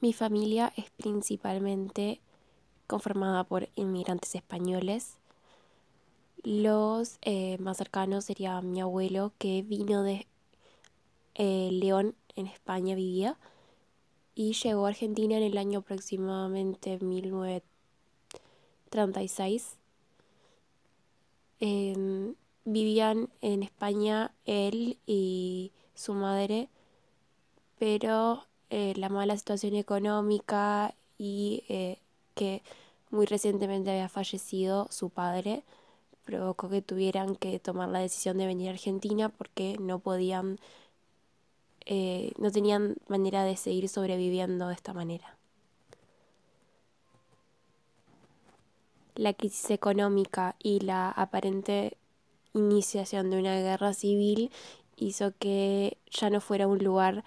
Mi familia es principalmente conformada por inmigrantes españoles. Los eh, más cercanos sería mi abuelo, que vino de eh, León, en España vivía, y llegó a Argentina en el año aproximadamente 1936. Em, vivían en España él y su madre, pero eh, la mala situación económica y eh, que muy recientemente había fallecido su padre provocó que tuvieran que tomar la decisión de venir a Argentina porque no podían, eh, no tenían manera de seguir sobreviviendo de esta manera. La crisis económica y la aparente iniciación de una guerra civil hizo que ya no fuera un lugar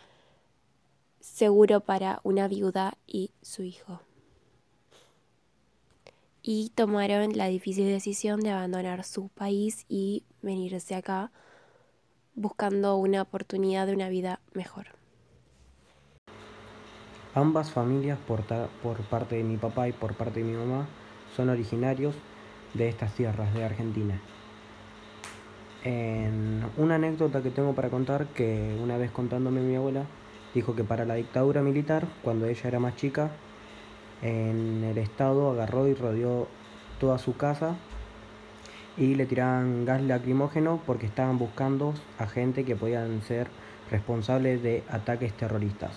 seguro para una viuda y su hijo. Y tomaron la difícil decisión de abandonar su país y venirse acá buscando una oportunidad de una vida mejor. Ambas familias, por, por parte de mi papá y por parte de mi mamá, son originarios de estas tierras de Argentina. En una anécdota que tengo para contar, que una vez contándome mi abuela, dijo que para la dictadura militar, cuando ella era más chica, en el estado agarró y rodeó toda su casa y le tiraban gas lacrimógeno porque estaban buscando a gente que podían ser responsables de ataques terroristas.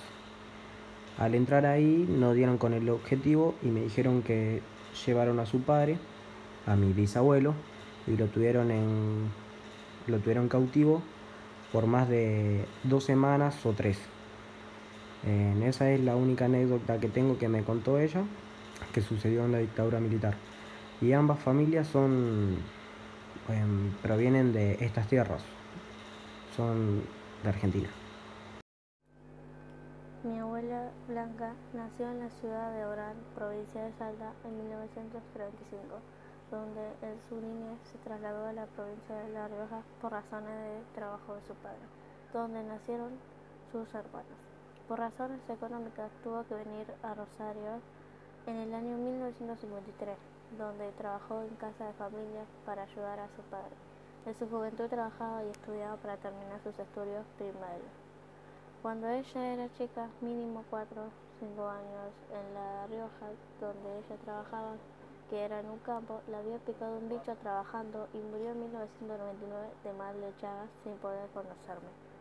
Al entrar ahí no dieron con el objetivo y me dijeron que llevaron a su padre, a mi bisabuelo, y lo tuvieron en lo tuvieron cautivo por más de dos semanas o tres. Esa es la única anécdota que tengo que me contó ella, que sucedió en la dictadura militar. Y ambas familias son em, provienen de estas tierras, son de Argentina. Mi abuela Blanca nació en la ciudad de Orán, provincia de Salta, en 1935 donde en su niñez se trasladó a la provincia de La Rioja por razones de trabajo de su padre, donde nacieron sus hermanos. Por razones económicas tuvo que venir a Rosario en el año 1953, donde trabajó en casa de familia para ayudar a su padre. En su juventud trabajaba y estudiaba para terminar sus estudios primarios. Cuando ella era chica, mínimo 4 o 5 años, en La Rioja, donde ella trabajaba, que era en un campo, le había picado un bicho trabajando y murió en 1999 de mal de sin poder conocerme.